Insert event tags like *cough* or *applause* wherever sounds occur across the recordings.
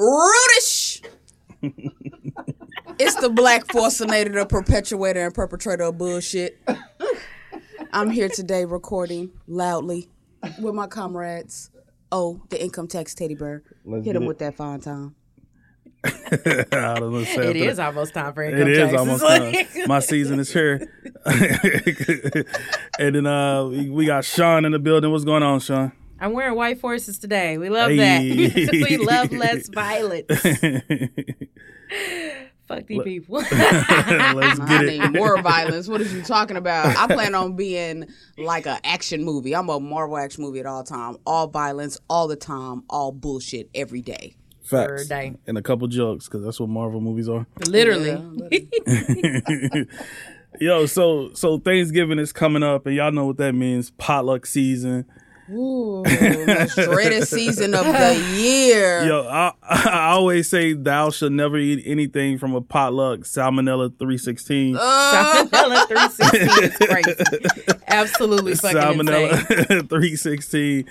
Rudish. it's the black fascinator, the perpetuator and perpetrator of bullshit. I'm here today recording loudly with my comrades. Oh, the income tax teddy bear. Let's Hit him it. with that fine time. I *laughs* don't. It is almost time for It income is taxes. almost *laughs* time. My season is here. *laughs* and then uh, we, we got Sean in the building. What's going on, Sean? I'm wearing white forces today. We love Hey. that. *laughs* we love less *laughs* violence. *laughs* Fuck these people. Let's I get need more violence. What are you talking about? I plan on being like an action movie. I'm a Marvel action movie at all time. All violence, all the time, all bullshit every day. Facts. Day. And a couple jokes because that's what Marvel movies are. Literally. Yo, so so Thanksgiving is coming up, and y'all know what that means. Potluck season. Ooh, most dreaded season of the year. *laughs* Yo, I, I always say thou shall never eat anything from a potluck. Salmonella three sixteen. Salmonella 316 is crazy. *laughs* Absolutely fucking. Salmonella *laughs* three sixteen.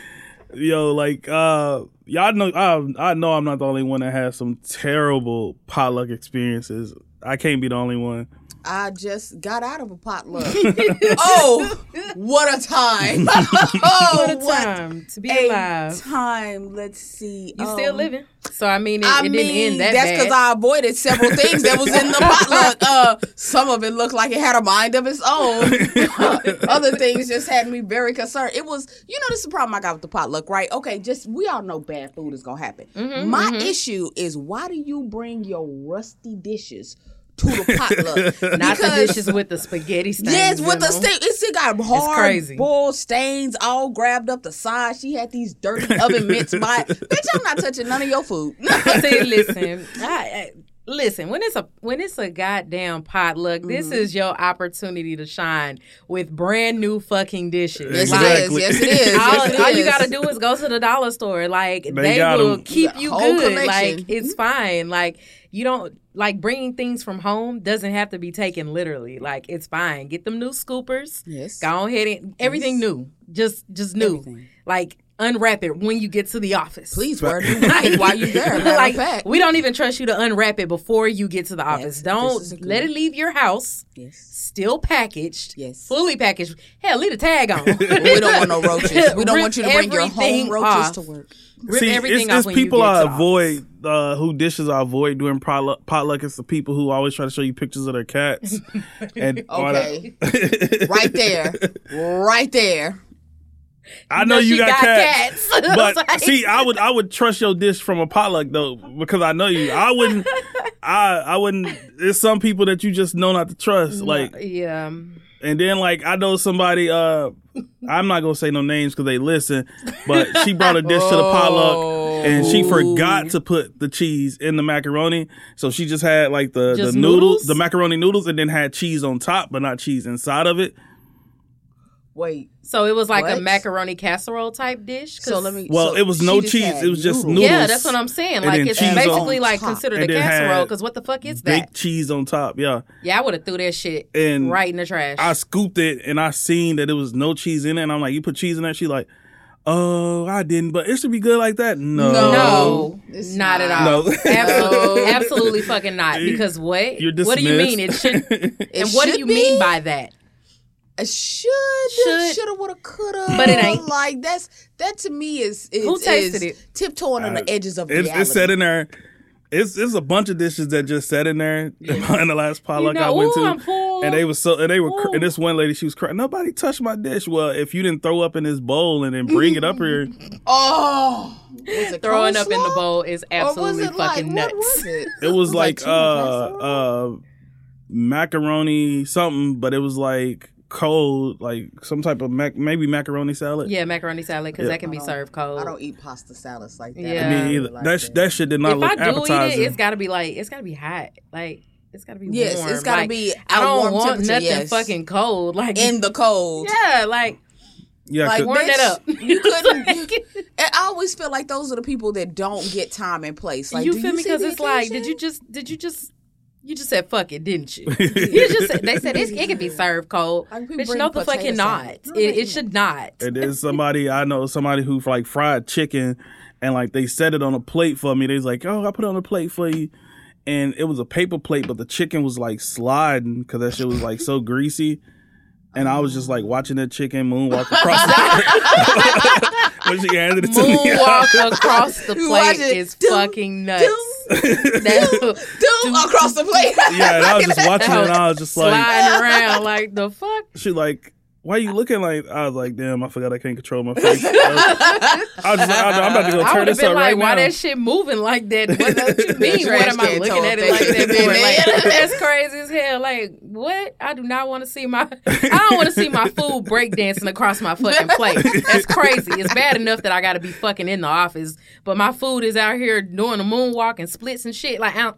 Yo, like uh, y'all know I I know I'm not the only one that has some terrible potluck experiences. I can't be the only one. I just got out of a potluck. *laughs* *laughs* *laughs* oh, what a time! oh, What a time to be alive. time. Let's see. You Um, still living. So, I mean, it, I it mean, didn't end that that's because I avoided several things that was in the potluck. Uh, some of it looked like it had a mind of its own. Other things just had me very concerned. It was, you know, this is the problem I got with the potluck, right? Okay, just we all know bad food is gonna happen. Mm-hmm, My issue is why do you bring your rusty dishes to the potluck? *laughs* Not the dishes with the spaghetti stains. Yes, with the. It's it got hard boiled stains all grabbed up the side. She had these dirty oven mitts by. *laughs* Bitch, I'm not touching none of your food. *laughs* See, listen, I, I, listen. When it's a when it's a goddamn potluck, Mm-hmm. this is your opportunity to shine with brand new fucking dishes. Yes, Like, it is. Yes, it is. all, Yes, it all you gotta do is go to the dollar store. Like they, will will 'em. keep you good. collection. Like it's fine. Like you don't like bringing things from home doesn't have to be taken literally. Like it's fine. Get them new scoopers. Yes. Go ahead and everything new. Just just new. Everything. Like unwrap it when you get to the office. Please wear new while you're there. *laughs* Like we don't even trust you to unwrap it before you get to the office. That's- don't let it leave your house Yes. still packaged. Yes. fully packaged. Hell, leave a tag on. *laughs* We don't want no roaches. We don't want you to bring your home roaches off. to work. Rip See, everything it's, off it's when you people get I to the avoid uh, who dishes I avoid doing potluck. Potluck is the people who always try to show you pictures of their cats. *laughs* and Okay. Right there. Right there. I know No, you got, got cats, cats. *laughs* but Like- see, I would I would trust your dish from a potluck though because I know you. I wouldn't. *laughs* I I wouldn't. There's some people that you just know not to trust. Like, yeah. and then like I know somebody. Uh, I'm not gonna say no names because they listen, but she brought a dish to the potluck and she forgot to put the cheese in the macaroni, so she just had like the Just the noodles, noodles? the macaroni noodles, and then had cheese on top, but not cheese inside of it. Wait. So it was like a macaroni casserole type dish. 'Cause- So let me. Well, so it was no just cheese. It was just noodles. Yeah, that's what I'm saying. Like it's basically like top. considered And a casserole. Because what the fuck is that? Baked cheese on top, yeah. Yeah, I would have threw that shit And right in the trash. I scooped it and I seen that there was no cheese in it, and I'm like, "You put cheese in that?" She like, "Oh, I didn't, but it should be good like that." No, No, It's not, at all. No. *laughs* Absolutely, absolutely fucking not. *laughs* Because what? You're what do you mean it should? It *laughs* and what do you be? mean by that? It should, Should. shoulda, woulda, coulda. But it ain't. Like that's that to me is, is Who tasted is it? tiptoeing on the edges of it's, reality. it's set in there. It's it's a bunch of dishes that just sat in there *laughs* in the last potluck know, I went ooh, to, I'm full. and they was so and they were cr- Ooh. and this one lady she was crying. Nobody touched my dish. Well, if you didn't throw up in this bowl and then bring it up *laughs* here, Oh, was it Throwing up in the bowl is Or was absolutely it like, fucking what nuts. was it? *laughs* it was like chicken uh uh macaroni something, but it was like cold, like some type of mac maybe macaroni salad. Yeah, macaroni salad because Yeah. that can be served cold. I don't eat pasta salads like that. Yeah. I Me either. like that sh- that shit did not if look I do appetizing. eat it, it's got to be like it's got to be hot. Like it's got to be Yes, warm. it's gotta Like, be I don't warm want nothing yes. fucking cold. Like in the cold. yeah, like yeah, Like, 'cause- warm that up. You *laughs* couldn't. Like- you- I always feel like those are the people that don't get time and place. Like, you do feel me? Because it's like, did you just did you just you just said fuck it, didn't you? *laughs* you just said, they said it's, it could be served cold. Like, Bitch, no, the potato fucking not. It, it *laughs* should not. and then somebody I know somebody who like fried chicken and like they set it on a plate for me. They was like, "Oh, I put it on a plate for you," and it was a paper plate, but the chicken was like sliding because that shit was like so greasy. And I was just like watching that chicken moonwalk across the *laughs* when she handed it to me. Moonwalk across the plate watch it. is fucking nuts. *laughs* That- Dude, across the plate. yeah, and I was just *laughs* watching it, and I was just like, sliding *laughs* around like the fuck. she like, why are you looking like? I was like, damn, I forgot I can't control my face. I was, I was just like, I'm about to go turn would have this been up like, right why now. that shit moving like that? What, what you mean? What am I looking at it like that been for? Like, that's crazy as hell. Like, what? I do not want to see my. I don't want to see my food breakdancing across my fucking plate. That's crazy. It's bad enough that I got to be fucking in the office, but my food is out here doing a moonwalk and splits and shit. Like, I don't-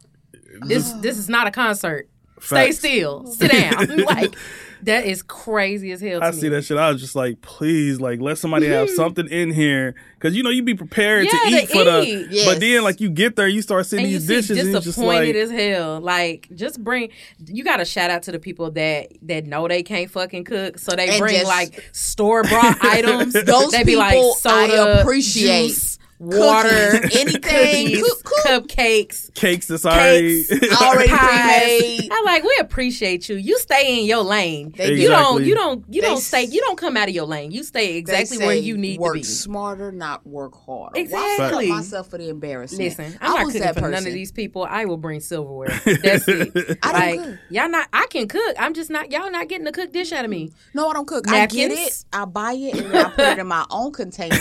this this is not a concert. Stay still. Sit down. *laughs* like, that is crazy as hell. To I me. see that shit. I was just like, please, like, let somebody have something in here, because you know you be prepared to Mm-hmm. Eat to for the. Yes. But then, like, you get there, you start seeing and you these see dishes, and you're disappointed just like, as hell. Like, just bring. You got to shout out to the people that that know they can't fucking cook, so they bring just- like store bought *laughs* items. Those they be like people I appreciate. juice, water, Cookies, *laughs* anything, cookies, cook, cook. cupcakes. cakes that's already. Cakes. Already pies. *laughs* pre-made. I like we appreciate you. You stay in your lane. They you don't. You don't. You They don't s- stay. You don't come out of your lane. You stay exactly where you need to be. Work smarter, not work harder. Why Exactly. put myself for the embarrassment? Listen, I'm I not was cooking that for person. none of these people. I will bring silverware. *laughs* That's it. I don't like cook. y'all not. I can cook. I'm just not. Y'all not getting a cook dish out of me. No, I don't cook. I get it. I buy it and then I put it in my own container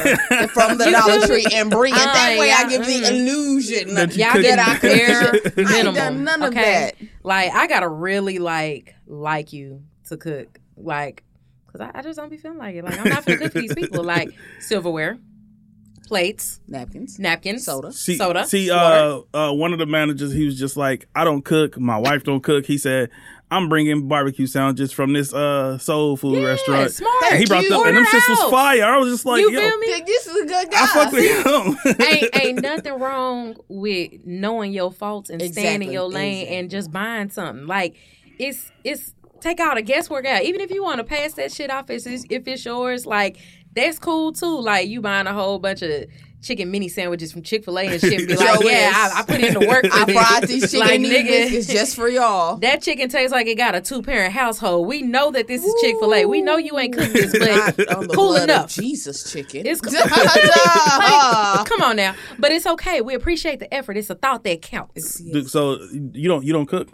from the You Dollar feel Tree me? And bring it. That Uh, way, I yeah, give the mm. illusion That you Y'all get that I a cook. I ain't minimum. done none of okay? that. Like I gotta really like like you to cook. Like, cause I, I just don't be feeling like it. Like I'm not gonna cook for these people. Like *laughs* silverware, plates, napkins, napkins, soda. See, soda. see, uh, uh, one of the managers, he was just like, I don't cook. My wife don't cook. He said, I'm bringing barbecue sandwiches from this uh soul food Yeah, restaurant. smart. And he brought you. them, and them Order shits was fire. I was just like, you yo, feel me? This is a good guy. I fuck with him. *laughs* ain't *laughs* ain't nothing wrong with knowing your faults and staying in your lane exactly. and just buying something. Like it's it's take all the guesswork out. Even if you want to pass that shit off as is- if it's yours, like that's cool too. Like you buying a whole bunch of chicken mini sandwiches from Chick Fil A and *laughs* shit, and be like, Joe yeah. I, I put in the work. *laughs* for I this." fried these *laughs* chicken Like, and nigga, biscuits just for y'all. That chicken tastes like it got a two parent household. We know that this is Chick Fil A. We know you ain't cooked this, Not but cool enough. Jesus chicken. It's cool. Like, come on now, but it's okay. We appreciate the effort. It's a thought that counts. Dude, so you don't you don't cook?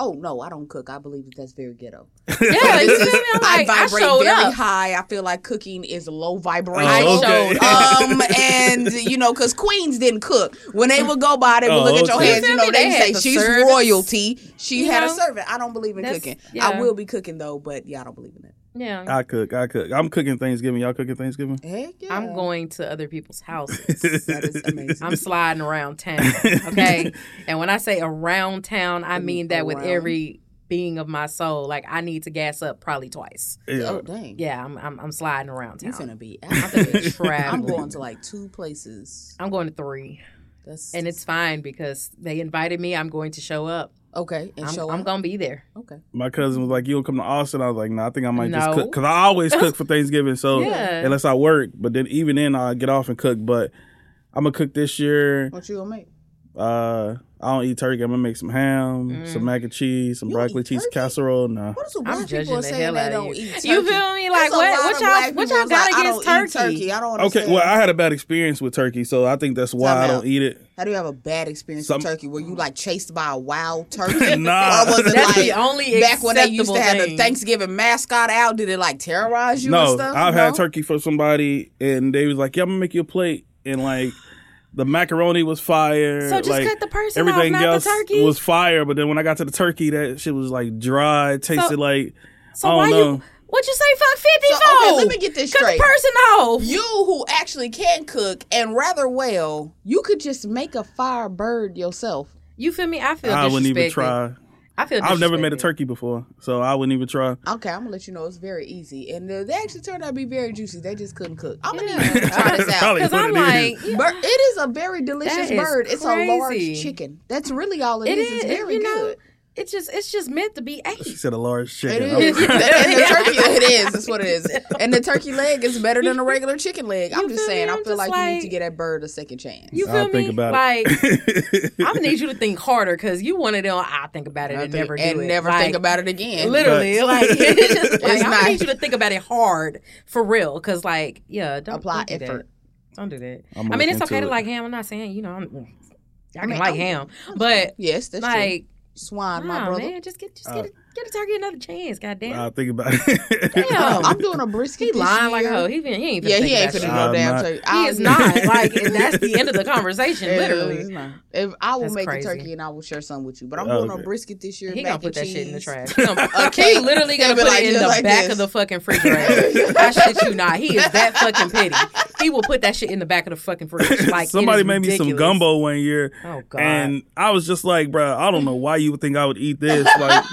Oh no, I don't cook. I believe that that's very ghetto. Yeah, you feel me? I'm *laughs* I like, I, vibrate showed very up. high. I feel like cooking is low vibration. Oh, okay. showed *laughs* up. um, and you know, because queens didn't cook. When they would go by, they would Oh, look at your okay. hands. You You know, feel me? they, They would had say the she's servants. royalty. She You had a know? servant. I don't believe in That's- cooking. yeah. I will be cooking though, but yeah, I don't believe in it. Yeah. I cook. I cook. I'm cooking Thanksgiving. Y'all cooking Thanksgiving? Heck yeah. I'm going to other people's houses. *laughs* That is amazing. I'm sliding around town. Okay. *laughs* and when I say around town, I mean that with every being of my soul. Like I need to gas up probably twice. Yeah. oh dang. Yeah, I'm I'm, I'm sliding around You town. finna be. I'm finna *laughs* I'm going to like two places. I'm going to three. That's And it's fine because they invited me. I'm going to show up. okay. And I'm, show I'm up. gonna be there. Okay. My cousin was like, "You don't come to Austin?" I was like, "No, I think I might just No. cook because I always cook for *laughs* Thanksgiving. So Yeah. unless I work, but then even then I get off and cook. But I'm gonna cook this year. What you gonna make? Uh, I don't eat turkey. I'm gonna make some ham, some mm. mac and cheese, some You broccoli cheese turkey? casserole. Nah, What is the I'm judging people are the saying hell they out of don't you. eat turkey? You feel me? Like, There's what- lot what y'all- what y'all that's like, got I against don't eat turkey? I don't okay. Well, I had a bad experience with turkey, so I think that's why Time I don't eat it. How do you have a bad experience Some- with turkey? Were you like chased by a wild *laughs* turkey? Nah. Or was it That's like the only back when they used to have acceptable the. Thanksgiving mascot out? Did it like terrorize you and No, stuff? I've No? had turkey for somebody, and they was like, "Yeah, I'm gonna make you a plate," and like. The macaroni was fire. So just like, cut the person off, everything not the else turkey? was fire. But then when I got to the turkey, that shit was like dry. Tasted So- like So I why don't know. you? What you say? Fuck fifty So, okay, let me get this Cut straight. the person off. You who actually can cook and rather well, you could just make a fire bird yourself. You feel me? I feel. I wouldn't even try. I feel. I've never made a turkey before, so I wouldn't even try. Okay, I'm gonna let you know it's very easy, and uh, they actually turned out to be very juicy. They just couldn't cook. *laughs* I'm gonna need you to try this out. Because I'm like, is. yeah, Bir- it is a very delicious That is bird. It's a large chicken. That's really all it It is. is, It's very you know, good. It's just it's just meant to be She said a large chicken. It I was is. Oh, like, *laughs* and the turkey, oh, it is. That's what it is. *laughs* And the turkey leg is better than a regular chicken leg. I'm You just saying. me? I I'm feel just like, you need to get that bird a second chance. You feel I'll me? think about like it. *laughs* I'm gonna need you to think harder because you one of them. I think about it I and think- never do and it. never Like, think about it again. Literally, like it's just like It's I'm not- gonna need you to think about it hard for real. Because like, yeah, don't Apply don't do that. effort. Don't do that. I'ma I mean, it's okay into to it. like ham. I'm not saying you know I'm. I can mean, like I'm- ham, but Yes, that's true. Like, Swine, my nah, brother. man, just get just Uh, get a, get a turkey another chance. Goddamn. I'll think about it. Damn. I'm doing a brisket. he this lying like a year. hoe. He, been, he ain't finna Yeah, he ain't about finna no damn not. turkey. He is not *laughs* like and that's the end of the conversation. Yeah, it's Literally, not. If I will That's make crazy. the turkey and I will share some with you, but I'm Oh, doing okay. a brisket this year. he mac gonna put and that shit in the trash. He, gonna, *laughs* Okay. literally gonna put like it in the like back this. of the fucking refrigerator. I shit you not. He is that fucking petty. He will put that shit in the back of the fucking fridge. Like Somebody made me some gumbo one year, Oh god. and I was just like, bro, I don't know why you would think I would eat this. Like,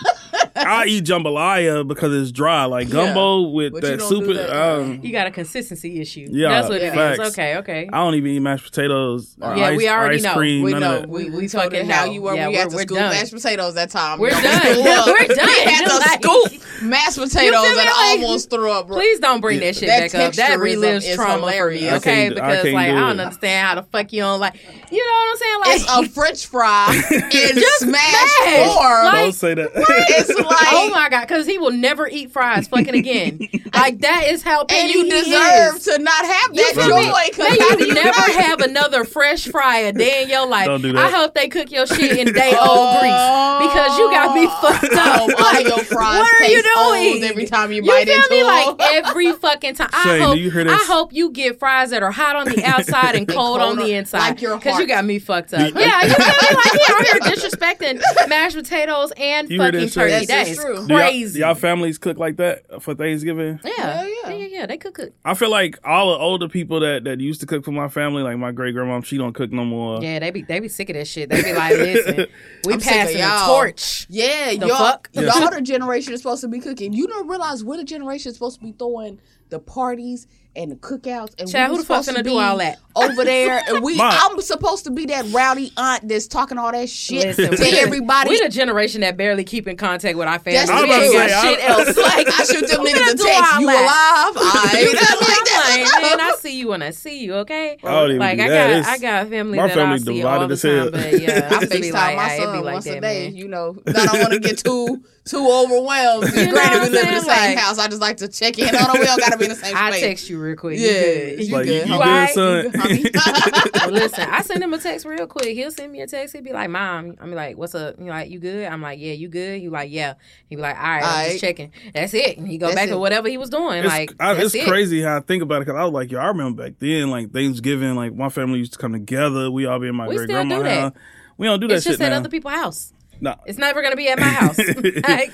I eat jambalaya because it's dry. Like gumbo with But that don't super. that. um, you got a consistency issue. Yeah, that's what it is. facts. Okay, okay. I don't even eat mashed potatoes or Yeah, ice, we already ice know. cream. We know. We, We- we, we told fucking it how you were. Yeah, we had to we're scoop done. mashed potatoes that time. We're *laughs* done. we threw up. We're done. We had to *laughs* Like- scoop mashed potatoes and almost threw up. Please don't bring that shit back up. That relives trauma for me, okay? because like I don't understand how the fuck you don't like. You know what I'm saying? Like It's a French fry *laughs* in Just smashed smashed. form. Like- Don't say that. it's *laughs* like, oh my god, because he will never eat fries fucking again. *laughs* like that is how and petty you he deserve is. to not have that feel me? joy. 'cause May how you never not- have another fresh fry a day in your *laughs* life. Don't do I hope they cook your shit in day old grease because you got me fucked up. Oh, all Like, your fries what are you taste old doing? every time you, You bite feel into me? them. Like every fucking time. I Shane, do hope, you hear I hope you get fries that are hot on the outside and cold on the on- inside. like your Because you got me fucked up. yeah, you feel me? Like he out here disrespecting mashed potatoes and You fucking turkey. That's That just is true. Do y'all- crazy. Y'all, families cook like that for Thanksgiving? yeah. Yeah, yeah, yeah. yeah, yeah. They could cook. I feel like all the older people that, that used to cook for my family, like my great grandma, she don't cook no more. Yeah, they be they be sick of that shit. They be like, listen, *laughs* we I'm sick passing the torch. Yeah, The y'all, fuck? y'all the generation is supposed to be cooking. You don't realize we're the generation supposed to be throwing the parties and the cookouts. And Child, we who the fuck supposed to do be all that? over there? And we, *laughs* Ma. I'm supposed to be that rowdy aunt that's talking all that shit Listen, to everybody. We the generation that barely keep in contact with our family. That's we true. ain't got I shit else. Like I shoot them *laughs* who niggas finna a do text. all You that? alive? I *laughs* You ain't feel like I'm that. like, man, I see you when I see you, okay? I don't even like do I that. got It's- I got family my that family I see divided all the as hell. time, but yeah, I I just FaceTime like, my son like once that, a day. man. You know, I don't want to get too too overwhelmed. You know Granted, we live in the same Like- house. I just like to check in on them. We don't got to be in the same I space. text you real quick. Yeah, you good. you like, good, you, you good, Right? *laughs* son? Homie. Well, listen, I send him a text real quick. He'll send me a text. He'll be like, "Mom," I'm like, "What's up?" You like, "You good?" I'm like, "Yeah, you good?" He like, "Yeah." He be like, "All right, I'm Alright. just checking." That's it. And he go That's back it. to whatever he was doing. It's, like, I, it's it. crazy how I think about it because I was like, yo, I remember back then, like Thanksgiving, like my family used to come together. We all be in my We great still grandma that. house. We don't do that It's shit just at now. other people's house. no, It's never gonna be at my *laughs* house. *laughs* like,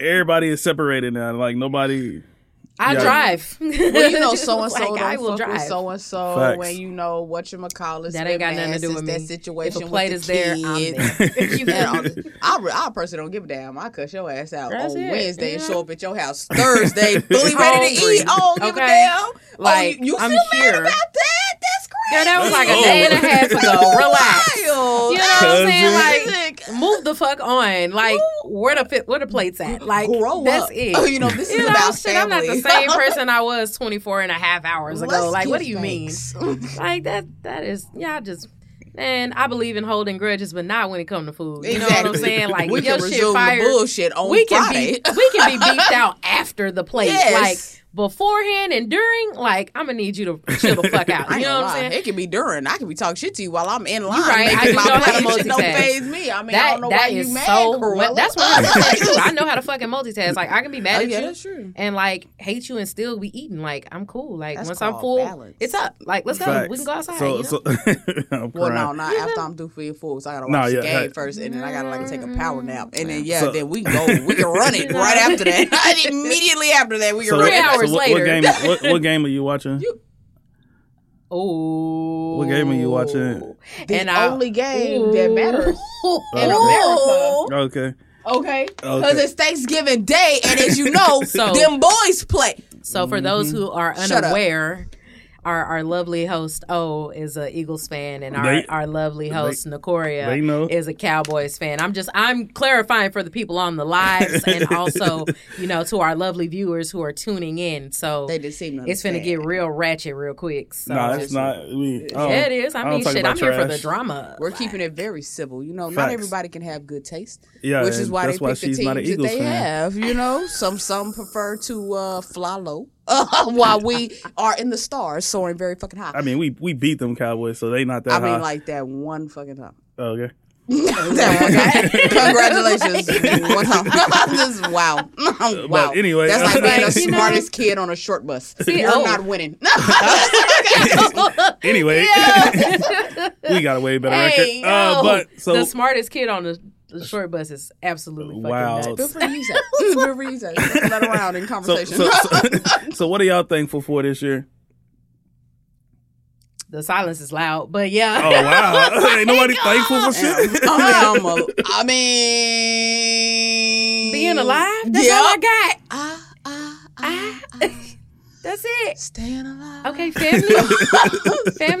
everybody is separated now. Like nobody. I Yeah. drive. *laughs* Well, you know, so and so Like, I don't will fuck with drive. so and so. When you know what you call it, That ain't got nothing to do with me. That situation If a plate with is the there, kids. I'm there. *laughs* You And all feel me? this- I, I personally don't give a damn. I cuss your ass out That's on it, Wednesday and show up at your house Thursday, *laughs* fully ready to eat. I don't give Okay. a damn. Like, oh, you, you I'm feel here. mad about that? That's crazy. Girl, that was like a Oh. day and a oh. half ago. Relax. You know what I'm saying? Like, move the fuck on. Like, where the where the plates at? Like, Grow that's up. *laughs* it. Oh, you know, this You is know, about shit, I'm not the same *laughs* person I was 24 and a half hours ago. Let's like, what do you mean? *laughs* Like that that is yeah, I just and I believe in holding grudges, but not when it comes to food. You know what I'm saying? Like we your can shit fired. the bullshit on we can Friday. be we can be beefed out after the plate. Yes. Like beforehand and during, like I'm gonna need you to chill the fuck out. *laughs* You know what I'm saying? It can be during. I can be talking shit to you while I'm in line. You right. I making do my know how to plate. Shit don't phase me. I mean, I don't know that why is you mad, so Cruella. that's 100 percent true. I know how to fucking multitask. Like I can be mad Oh, at yeah, you that's true. and like hate you and still be eating. Like I'm cool. Like That's once I'm full, balance. it's up. Like let's go. We can go outside. So, you know? so *laughs* I'm Well, no, crying. not after I'm due for your food. So I gotta Nah, watch yeah, the game hey. first, and then I gotta like take a power nap, and then yeah, then we can go. We can run it *laughs* right after that. Immediately after that, we can run it. Hours so what, later. What game, what, *laughs* what game are you watching? Oh, What game are you watching? The and I- only game that matters in America. Okay. Okay, because Okay. it's Thanksgiving Day, and as you know, *laughs* So- them boys play. So for those mm-hmm. who are Shut up. unaware, our, our lovely host O is a Eagles fan, and our, They- our lovely host Nicoria they know. is a Cowboys fan. I'm just I'm clarifying for the people on the lives, and *laughs* also you know to our lovely viewers who are tuning in. So They just seem to it's gonna get real ratchet real quick. So. Nah, it's not. We, I yeah, it is. I, don't mean, shit. I'm about here for the drama. We're keeping it very civil. You know, not everybody can have good taste. Yeah, which is why that's they why pick the she's teams that they fan. have. You know, some some prefer to uh, fly low *laughs* while we are in the stars, soaring very fucking high. I mean, we we beat them Cowboys, so they not that I high. mean, like that one fucking time. oh, okay. *laughs* that one time. *laughs* Congratulations, one time. this is wow, wow. anyway, that's like being the You know- smartest kid on a short bus. You're oh. not winning. Anyway, we got a way better Hey, record. Uh, but so the smartest kid on the, the short bus is absolutely fucking Wow. nuts. Good for you, Zach. *laughs* Good for you, Zach. Let around in so, conversation. so, so, *laughs* so what are y'all thankful for this year? The silence is loud, but yeah. Oh wow, *laughs* ain't nobody thankful for shit. I mean, I'm a, I mean, Being alive, that's Yeah. all I got. Ah, ah, ah, Ah. ah. That's it. Staying alive. Okay, family, family, being alive. I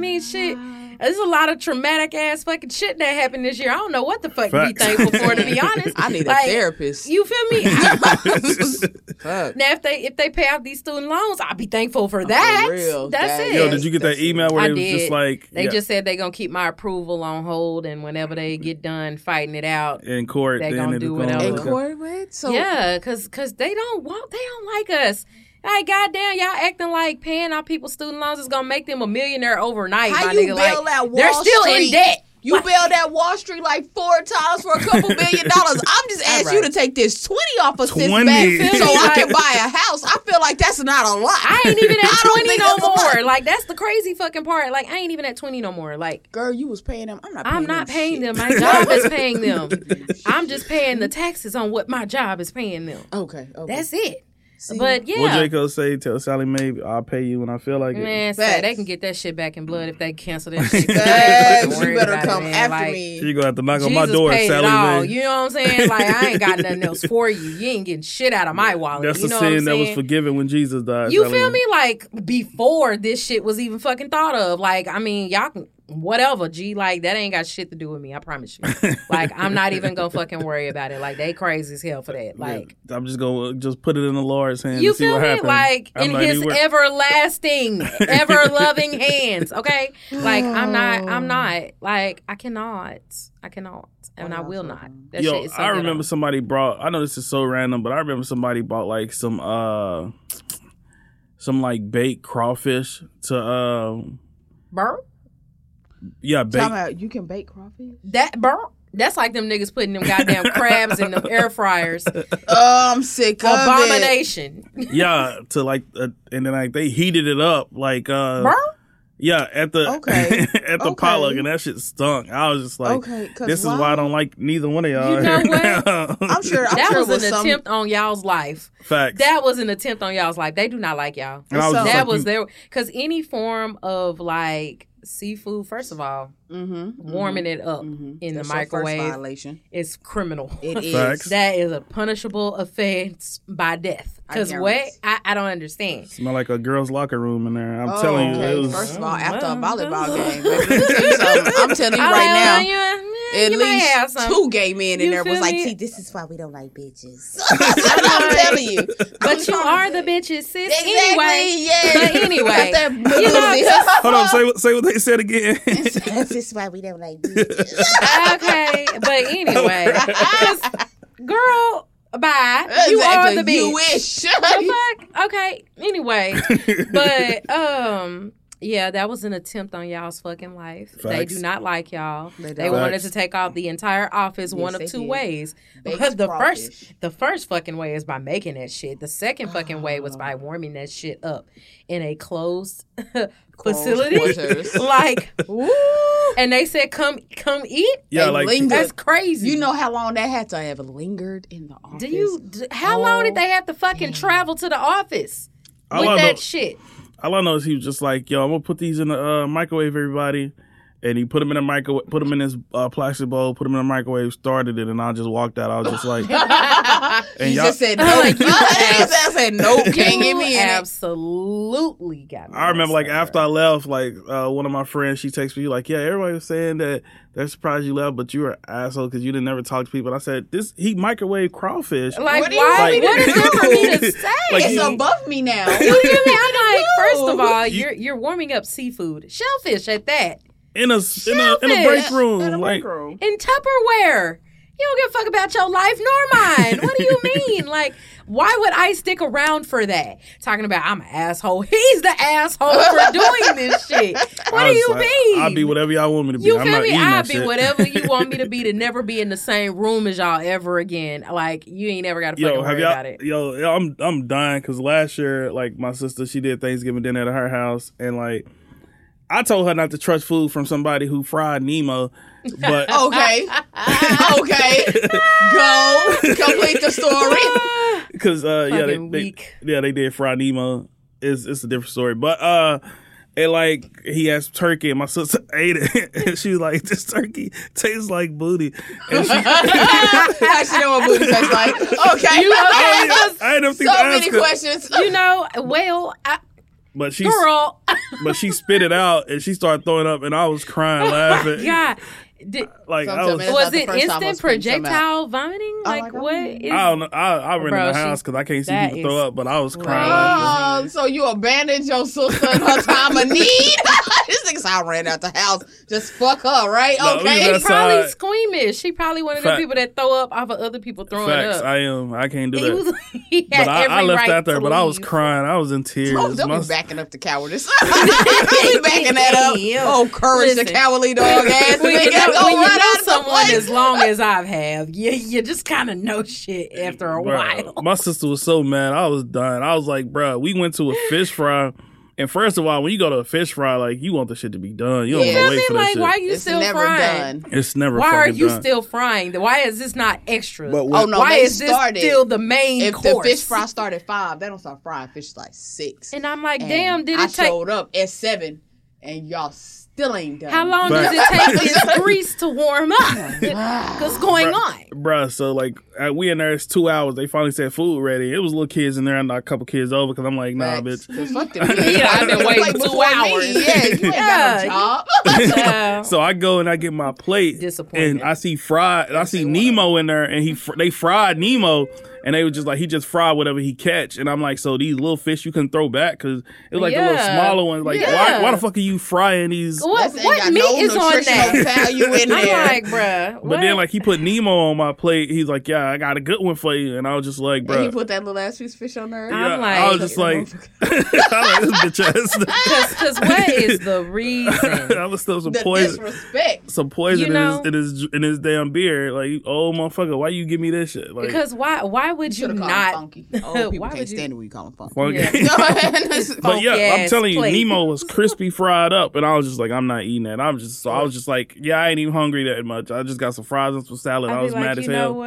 mean, oh shit. There's a lot of traumatic ass fucking shit that happened this year. I don't know what the fuck to be thankful for, to be *laughs* honest. I need a Like, therapist. You feel me? *laughs* *laughs* Fuck. now, if they if they pay off these student loans, I'll be thankful for that. real. That's That- it. Yo, did you get that email where I they was did. just like They yeah, just said they're gonna keep my approval on hold, and whenever they get done fighting it out, in court? they then gonna do whatever. In court with? So yeah, cause cause they don't want, they don't like us. Like goddamn, y'all acting like paying our people student loans is gonna make them a millionaire overnight. how my you nigga. bail like, out Wall they're still Street? in debt. You bailed out Wall Street like four times for a couple *laughs* billion dollars. I'm just asking you to take this twenty off of sis 20. back so I can buy a house. I feel like that's not a lot. I ain't even *laughs* at twenty think no that's a lot. more. Like that's the crazy fucking part. Like I ain't even at twenty no more. Like Girl, you was paying them. I'm not. Paying I'm not them paying shit. them. My job is paying them. *laughs* I'm just paying the taxes on what my job is paying them. Okay. okay. That's it. See? But yeah, What yeah. Jacob say? Tell Sallie Mae I'll pay you when I feel like it. Man, say they can get that shit back in blood if they cancel that *laughs* shit. Facts, you better about it, come after Like, me. You gonna have to knock on my door, paid Sallie it. Mae. You know what I'm saying? Like I ain't got nothing else for you. You ain't getting shit out of my wallet. That's you the know what I'm sin that was forgiven when Jesus died. You Sallie feel Mae. me? Like before this shit was even fucking thought of. Like I mean, y'all can whatever. G, like that ain't got shit to do with me. I promise you. *laughs* like I'm not even gonna fucking worry about it. Like they crazy as hell for that. Like. I'm just gonna just put it in the Lord's hands. You and see feel what me? happens. Like I'm in his even everlasting, *laughs* ever loving hands. Okay? Like I'm not I'm not. Like I cannot. I cannot. And I will not. That Yo, shit is so I remember on. somebody brought. I know this is so random, but I remember somebody bought like some uh some like baked crawfish to uh Burr? Yeah Talking about you can bake crawfish. That burr? That's like them niggas putting them goddamn *laughs* crabs in them air fryers. Oh, I'm sick of it. Abomination. yeah to like uh, and then like they heated it up like uh Burr? yeah at the Okay. *laughs* at the Okay. potluck and that shit stunk. I was just like okay, this is why- why I don't like neither one of y'all. You know what? *laughs* I'm sure. I'm that sure was, was an some, attempt on y'all's life. Facts. That was an attempt on y'all's life. They do not like y'all. and I was So- that like, was you- their because any form of like seafood, first of all, Mm-hmm, warming it up mm-hmm. in That's the your first microwave violation. is criminal. It *laughs* is. Facts. that is a punishable offense by death. Because what? I, I don't understand. smell like a girl's locker room in there. I'm Oh, telling you, okay. it was First of all, after a *laughs* volleyball *laughs* game, baby, let me tell you something. I'm telling you right now. like, yeah, At you least two gay men in You there was like, "See, this is why we don't like bitches." I'm telling you, But you are the bitches, sis. Exactly, Anyway, yeah. but anyway, you know, Hold on, say say what they said again. This is why we don't like bitches. *laughs* okay, but anyway, *laughs* 'cause, girl, bye. You are the bitch. You wish. The fuck? Okay. Anyway, *laughs* but um, yeah, that was an attempt on y'all's fucking life. They do not like y'all. They They, wanted to take off the entire office one of two did. ways. Baked But the crawfish. first, the first fucking way is by making that shit. The second fucking way was Oh. by warming that shit up in a closed *laughs* facility. *laughs* like, woo. And they said, "Come, come eat." yeah, They like lingered. That's crazy. You know how long that had to have lingered in the office? Do you? d- How long did Oh, they have to fucking travel to the office All with I that know- shit? All I know is he was just like, yo, I'm gonna put these in the uh, microwave, everybody, and he put them in a microwave, put them in his uh, plastic bowl, put them in a microwave, started it, and I just walked out. I was just like, *laughs* and He y'all, just said *laughs* no. I said nope, can't get me in. Absolutely got me. I remember like after I left, like uh, one of my friends, she texted me like, "Yeah, everybody was saying that they're surprised you left, but you were an asshole because you didn't never talk to people." And I said, "This he microwave crawfish." Like, What do you why? *laughs* want me to what is do? there for me to say? Like, It's you- above me now. You hear me? I'm like, first of all, you're you're warming up seafood, shellfish at that, in a in a in a break room, In a like room. in Tupperware. You don't give a fuck about your life nor mine. What do you *laughs* mean? like, why would I stick around for that? Talking about I'm an asshole. *laughs* He's the asshole for doing this shit. *laughs* What I do you like, mean? I'll be whatever y'all want me to be. You I'm feel not me? eating I'll that be shit. whatever you want me to be to never be in the same room as y'all ever again. Like you ain't ever got to fucking Yo, have worry about it. Yo, yo, I'm I'm dying because last year, like my sister, she did Thanksgiving dinner at her house, and like I told her not to trust food from somebody who fried Nemo, but *laughs* Okay. *laughs* okay. *laughs* Go. Complete the story. because uh, yeah, they, Fucking they yeah they did fry Nemo. It's it's a different story, but uh. And like he has turkey, and my sister ate it, and she was like, "This turkey tastes like booty." And she, Actually, know what booty tastes like. Okay. You okay? I didn't, I didn't think so many questions. you know, well, I, but she girl, but she spit it out, and she started throwing up, and I was crying laughing. *laughs* God, did, uh, Like I was, was it first time I instant was putting some out. projectile vomiting? Oh, Like like, what? oh. Is, I don't know. I, I ran Bro, in the house because I can't see people throw up, but I was crying. Oh, so you abandoned your sister in her time of need? *laughs* *laughs* this nigga said I ran out the house. Just fuck her, right? No, okay. was probably outside. squeamish. She probably one of the people that throw up off of other people throwing Facts. up. I am. I can't do he that. was, *laughs* he but I, I left right after, to but I was crying. I was in tears. Oh, don't My- be backing up the cowardice. be backing that up. Oh, courage, the cowardly dog ass. nigga. Know, Go when you know someone as long as I've have, *laughs* you you just kind of know shit after a Bruh, while. My sister was so mad. I was dying. I was like, bro, we went to a fish fry. And first of all, when you go to a fish fry, like you want the shit to be done. You don't Yeah. want to I wait mean, for that like, shit. why are you It's still never frying? done. it's never Why are you done. still frying? Why is this not extra? But Oh no, Why they is this started. still the main if course? the fish fry started at five, they don't start frying fish like six. and I'm like, And damn, did I it take? showed up at seven, and y'all still ain't done. How long Right. does it take *laughs* this grease to warm up? What's going on? Bruh, so like we in there, it's two hours. They finally said food ready. It was little kids in there I knocked a couple kids over because I'm like, nah, bitch. Fuck them. *laughs* Yeah, I've been waiting two before me. hours. Yeah, you ain't Yeah. got no job. *laughs* Yeah. So I go and I get my plate, Disappointed. and I see fried. I see Nemo in there, and he fr- they fried Nemo, and they were just like he just fried whatever he catch, and I'm like, so these little fish you can throw back because it was like the little smaller ones. Like why, Yeah. why the fuck are you frying these? What, what meat no is on that? value in *laughs* I'm like, bruh. But then like he put Nemo on my plate. He's like, yeah, I got a good one for you, and I was just like, and you bro. put that little ass piece of fish on there. I'm Yeah, like- I was just like, *laughs* *laughs* I like this bitch ass. Because what is the reason? I was still some the poison, disrespect. some poison You know- in his in his in his damn beer. Like, oh motherfucker, why you give me this shit? Like, Because why? Why would you Should have not? him funky. *laughs* Oh, people Why can't would you- stand it when you call him funky. fuck Yeah. *laughs* *laughs* But yeah, I'm telling you, plate. Nemo was crispy fried up, and I was just like, I'm not eating that. I'm just, so I was just like, yeah, I ain't even hungry that much. I just got some fries and some salad. I'd I be was like, mad you as know hell. what?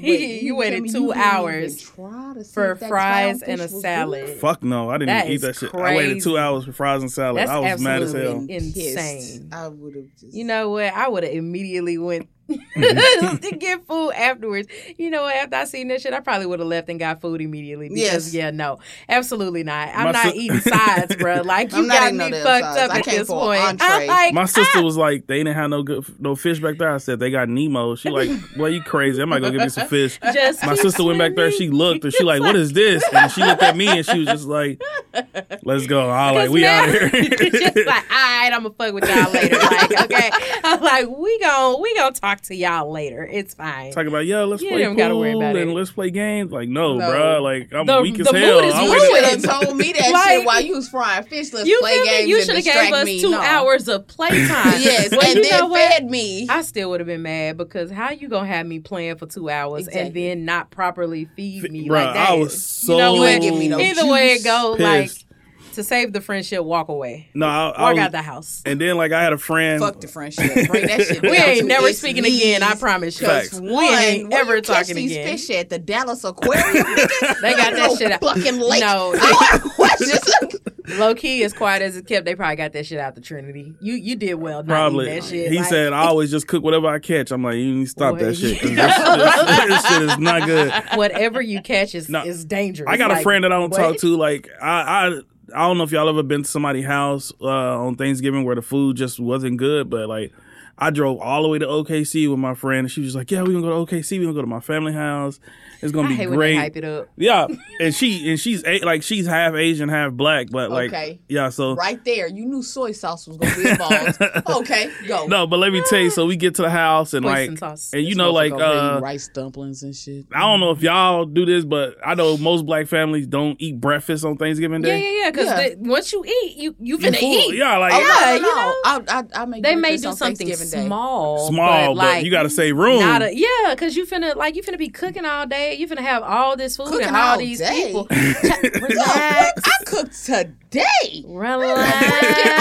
Wait, you waited tell me two you didn't hours even try to see for fries and a was good? salad. Fuck no, I didn't That even eat that shit. I waited two hours for fries and salad. That's I was mad as hell. insane. I would have just. You know what? I would have immediately went *laughs* *laughs* to get food afterwards. You know? After I seen that shit, I probably would have left and got food immediately. Because Yes. yeah, no, absolutely not. I'm My not si- eating sides, bro. *laughs* Like you got me no fucked sides. up I at this point. I'm like, My sister ah! was like, they didn't have no good, no fish back there. I said they got Nemo. She like, well, you crazy? I might go give me some fish. Just My sister went back there. She looked and she like, what is this? And she looked at me and she was just like, let's go. I like, we now- out here. just like, all right, I'm gonna fuck with y'all later. Like, okay, I'm like, we gon' we gonna talk to y'all later. It's fine. Talking about, yo, let's You play don't gotta worry pool about and it. let's play games. Like, no, No. bruh. Like, I'm The- weak as the hell. mood is I You ruined. should have told me that Like- shit while you was frying fish. Let's You play games You and should have distract gave us me. two No. hours of playtime. *laughs* Yes, Well, and you then know what? fed me. I still would have been mad because how you gonna have me playing for two hours and then not properly feed me Bruh, like that? I was so you know what? Give me no Either way it juice. go, like pissed. To save the friendship, walk away. No, I, I Walk was, out the house. and then like I had a friend. Fuck the friendship. Bring that shit. *laughs* We ain't never its speaking again. I promise you. Facts. We ain't where ever you catch talking these again. fish at the Dallas Aquarium. *laughs* They got that shit out. Fucking lake. No, I. Low key, as quiet as it kept, they probably got that shit out the Trinity. You you did well. Not Probably. that oh, shit. He Like, said, I always just cook whatever I catch. I'm like, you need to stop Boy, that shit. 'cause you- *laughs* this, this- this shit is not good. whatever you catch is No, is dangerous. I got a friend that I don't what? talk to. Like, I, I, I don't know if y'all ever been to somebody's house uh, on Thanksgiving where the food just wasn't good, but like, I drove all the way to OKC with my friend, and she was like, "Yeah, we gonna go to OKC. We gonna go to my family house. It's gonna I be hate when great." they hype it up. Yeah, *laughs* and she and she's like she's half Asian, half black, but like Okay. yeah. So Right there, you knew soy sauce was gonna be involved. *laughs* okay, go. no, but let me tell you. So we get to the house and Oyster like, sauce. and you This know, like uh, rice dumplings and shit. I don't know if y'all do this, but I know most black families don't eat breakfast on Thanksgiving Day. yeah, yeah. yeah. Because Yeah. once you eat, you you You finna full. eat. Yeah, like Oh, Yeah, no, no, you no. know. I, I, I make They may do something Thanksgiving Day. small, small, but, like you got to say room. Not a, yeah, because you finna like you finna be cooking all day. You finna have all this food Cooking and all, all these day? people. Look, *laughs* Relax, I cooked today. relax.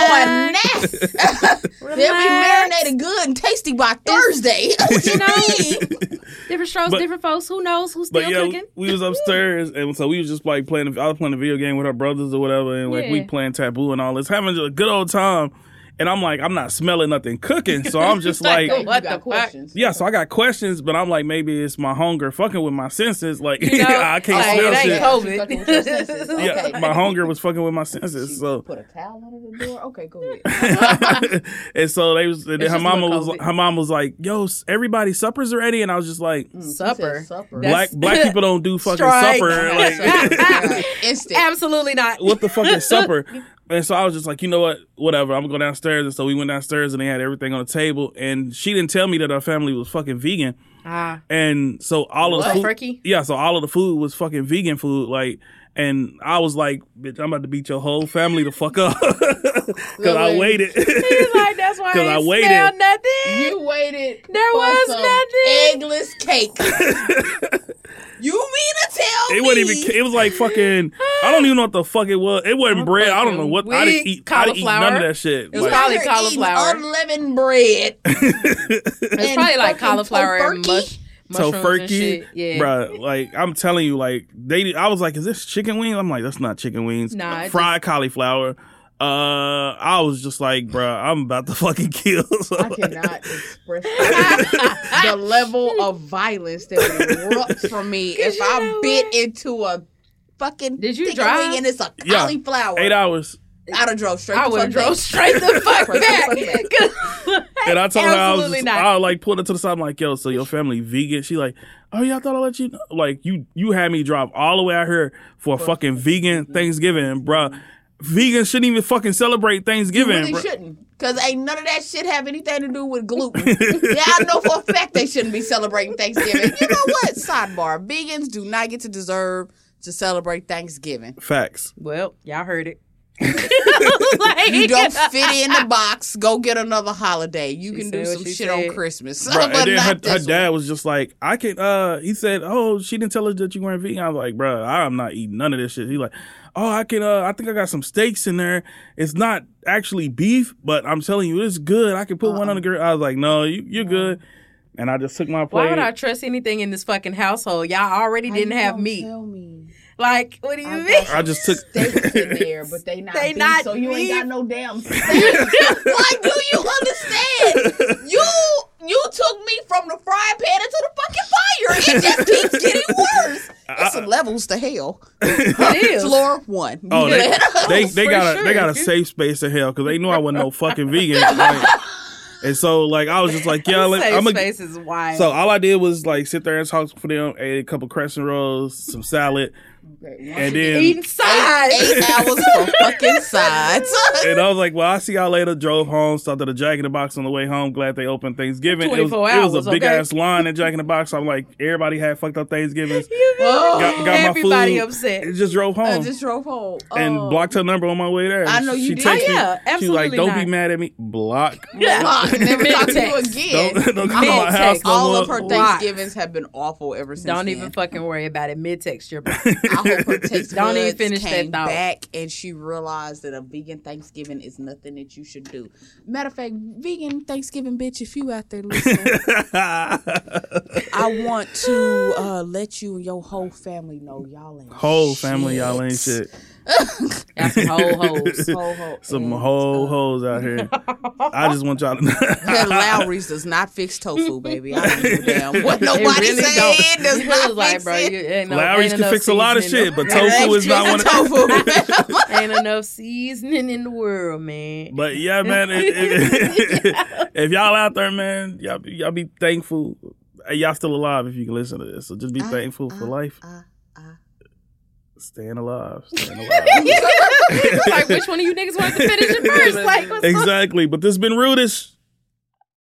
on that. *laughs* They'll be marinated good and tasty by Thursday. *laughs* what you You know? Different strokes, But- different folks. Who knows who's still But yeah, cooking? we was upstairs, and so we was just like playing. I was playing a video game with our brothers or whatever, and like we playing taboo and all this, having a good old time. And I'm like, I'm not smelling nothing cooking, so I'm just *laughs* like, Like, oh, What the questions? yeah. So I got questions, but I'm like, maybe it's my hunger fucking with my senses. Like, You know, *laughs* I can't like, smell it ain't shit. cold. She fucking with your senses. Yeah, my hunger was fucking with my senses. So, Put a towel under the door. Okay, go ahead. *laughs* and so they was. And her mama was. Her mom was like, "Yo, s- everybody, supper's ready," and I was just like, mm, She Supper. said supper. "Black black people don't do fucking Strike. supper." Like, Instant. Absolutely not. what the fuck is supper? And so I was just like, you know what, whatever. I'm gonna go downstairs. And so we went downstairs and they had everything on the table. And she didn't tell me that our family was fucking vegan. Ah, And so all of What? the food, yeah, so all of the food was fucking vegan food. Like, and I was like, bitch, I'm about to beat your whole family the fuck up *laughs* because I Really? waited. *laughs* he's like that's why *laughs* 'Cause I I waited. nothing. You waited. There was nothing. Eggless cake. you mean to tell It me? It wasn't even. It was like fucking. I don't even know what the fuck it was. It wasn't bread. I don't know what. I didn't eat. I didn't eat none of that shit. was Like, probably You're eating cauliflower. unleavened bread. It's probably like cauliflower and mush, mushrooms and Tofurky, shit. Yeah. bruh. Like I'm telling you, like they. I was like, "Is this chicken wings?" I'm like, "That's not chicken wings." Nah, it fried cauliflower. Uh, I was just like, bro, I'm about to *laughs* fucking kill. So, *laughs* I cannot express *laughs* the level of violence that erupts from me if I bit what? into a fucking Did you drive? and it's a Yeah. cauliflower. eight hours. I'd have drove straight. I the would have fuck drove straight the fuck Straight back. *laughs* And I told her I was just. I like pulled it to the side. I'm like, yo, so your family vegan? She like, oh yeah, I thought I'd let you know. Like you, you had me drive all the way out here for a fucking vegan Thanksgiving, bruh. Mm-hmm. Vegans shouldn't even fucking celebrate You Thanksgiving, really bruh. shouldn't. Because ain't none of that shit have anything to do with gluten. *laughs* yeah, I know for a fact they shouldn't be celebrating Thanksgiving. You know what? *laughs* Sidebar. Vegans do not get to deserve to celebrate Thanksgiving. Facts. Well, y'all heard it. *laughs* Like- You don't fit in the *laughs* box. Go get another holiday. You can do some shit said. on Christmas. *laughs* Bruh, but and then her, her dad was just like, I can. Uh, he said, "Oh, she didn't tell us that you weren't vegan." I was like, "Bruh, I'm not eating none of this shit." He like, "Oh, I can. Uh, I think I got some steaks in there. It's not actually beef, but I'm telling you, it's good. I can put one on the grill." I was like, "No, you, you're good." And I just took my plate. Why would I trust anything in this fucking household? Y'all already didn't you have gonna meat. Tell me. Like, what do you I mean? got I just took. *laughs* steaks in there, *laughs* but they not They beef, not so you ain't got no damn *laughs* steak. like, do you understand? You you took me from the frying pan into the fucking fire. It just keeps getting worse. It's some levels to hell. It is. Floor one. Oh, they they, they got a sure. they got a safe space in hell because they knew I wasn't no fucking vegan. Like, and so like I was just like, yeah, let, Safe I'm a, space is wild. So all I did was like sit there and talk for them, ate a couple crescent rolls, some salad, and then Eating sides. eight hours for fucking sides. *laughs* and I was like, well, I see y'all later. Drove home, stopped at a Jack in the Box on the way home. Glad they opened Thanksgiving. It was, 24 it was hours, a big okay? ass line at Jack in the Box. I'm like, everybody had fucked up Thanksgivings. *laughs* Oh, Got, got my food. Everybody upset. It just drove I home. just drove home. and Oh. blocked her number on my way there. I know you she did. Oh, texted Oh, yeah, me. She was like, "Don't be mad at me." Block. *laughs* Block. Never talk to you Mid-text. again. Don't, don't come to my house text. no All more. of her Block. Thanksgivings have been awful ever since. Don't then. even fucking worry about it. Mid text your hope her taste Don't even buds finish that came thought. back and she realized that a vegan Thanksgiving is nothing that you should do. Matter of fact, vegan Thanksgiving bitch, if you out there listening, I want to uh, let you and your whole family know y'all ain't Whole family, y'all ain't shit. shit. Got some whole hoes. Whole, *laughs* whole, Some and, whole uh, hoes out here. *laughs* I just want y'all to know. That Lawry's does not fix tofu, baby. I don't give a damn what It nobody really said. don't. Does not was like, fix bro, it. you, ain't no, Lawry's ain't can fix a lot of seasoning shit, but tofu is not one of *laughs* tofu. ain't enough seasoning in the world, man. But yeah, man, if, if, *laughs* *laughs* if y'all out there, man, y'all, be- y'all be thankful. Y'all still alive if you can listen to this. So just be ah, thankful for ah, life. Ah, staying alive. Staying alive. like, which one of you niggas wanted to finish it first? Like, what's up? exactly. But this has been Rudish.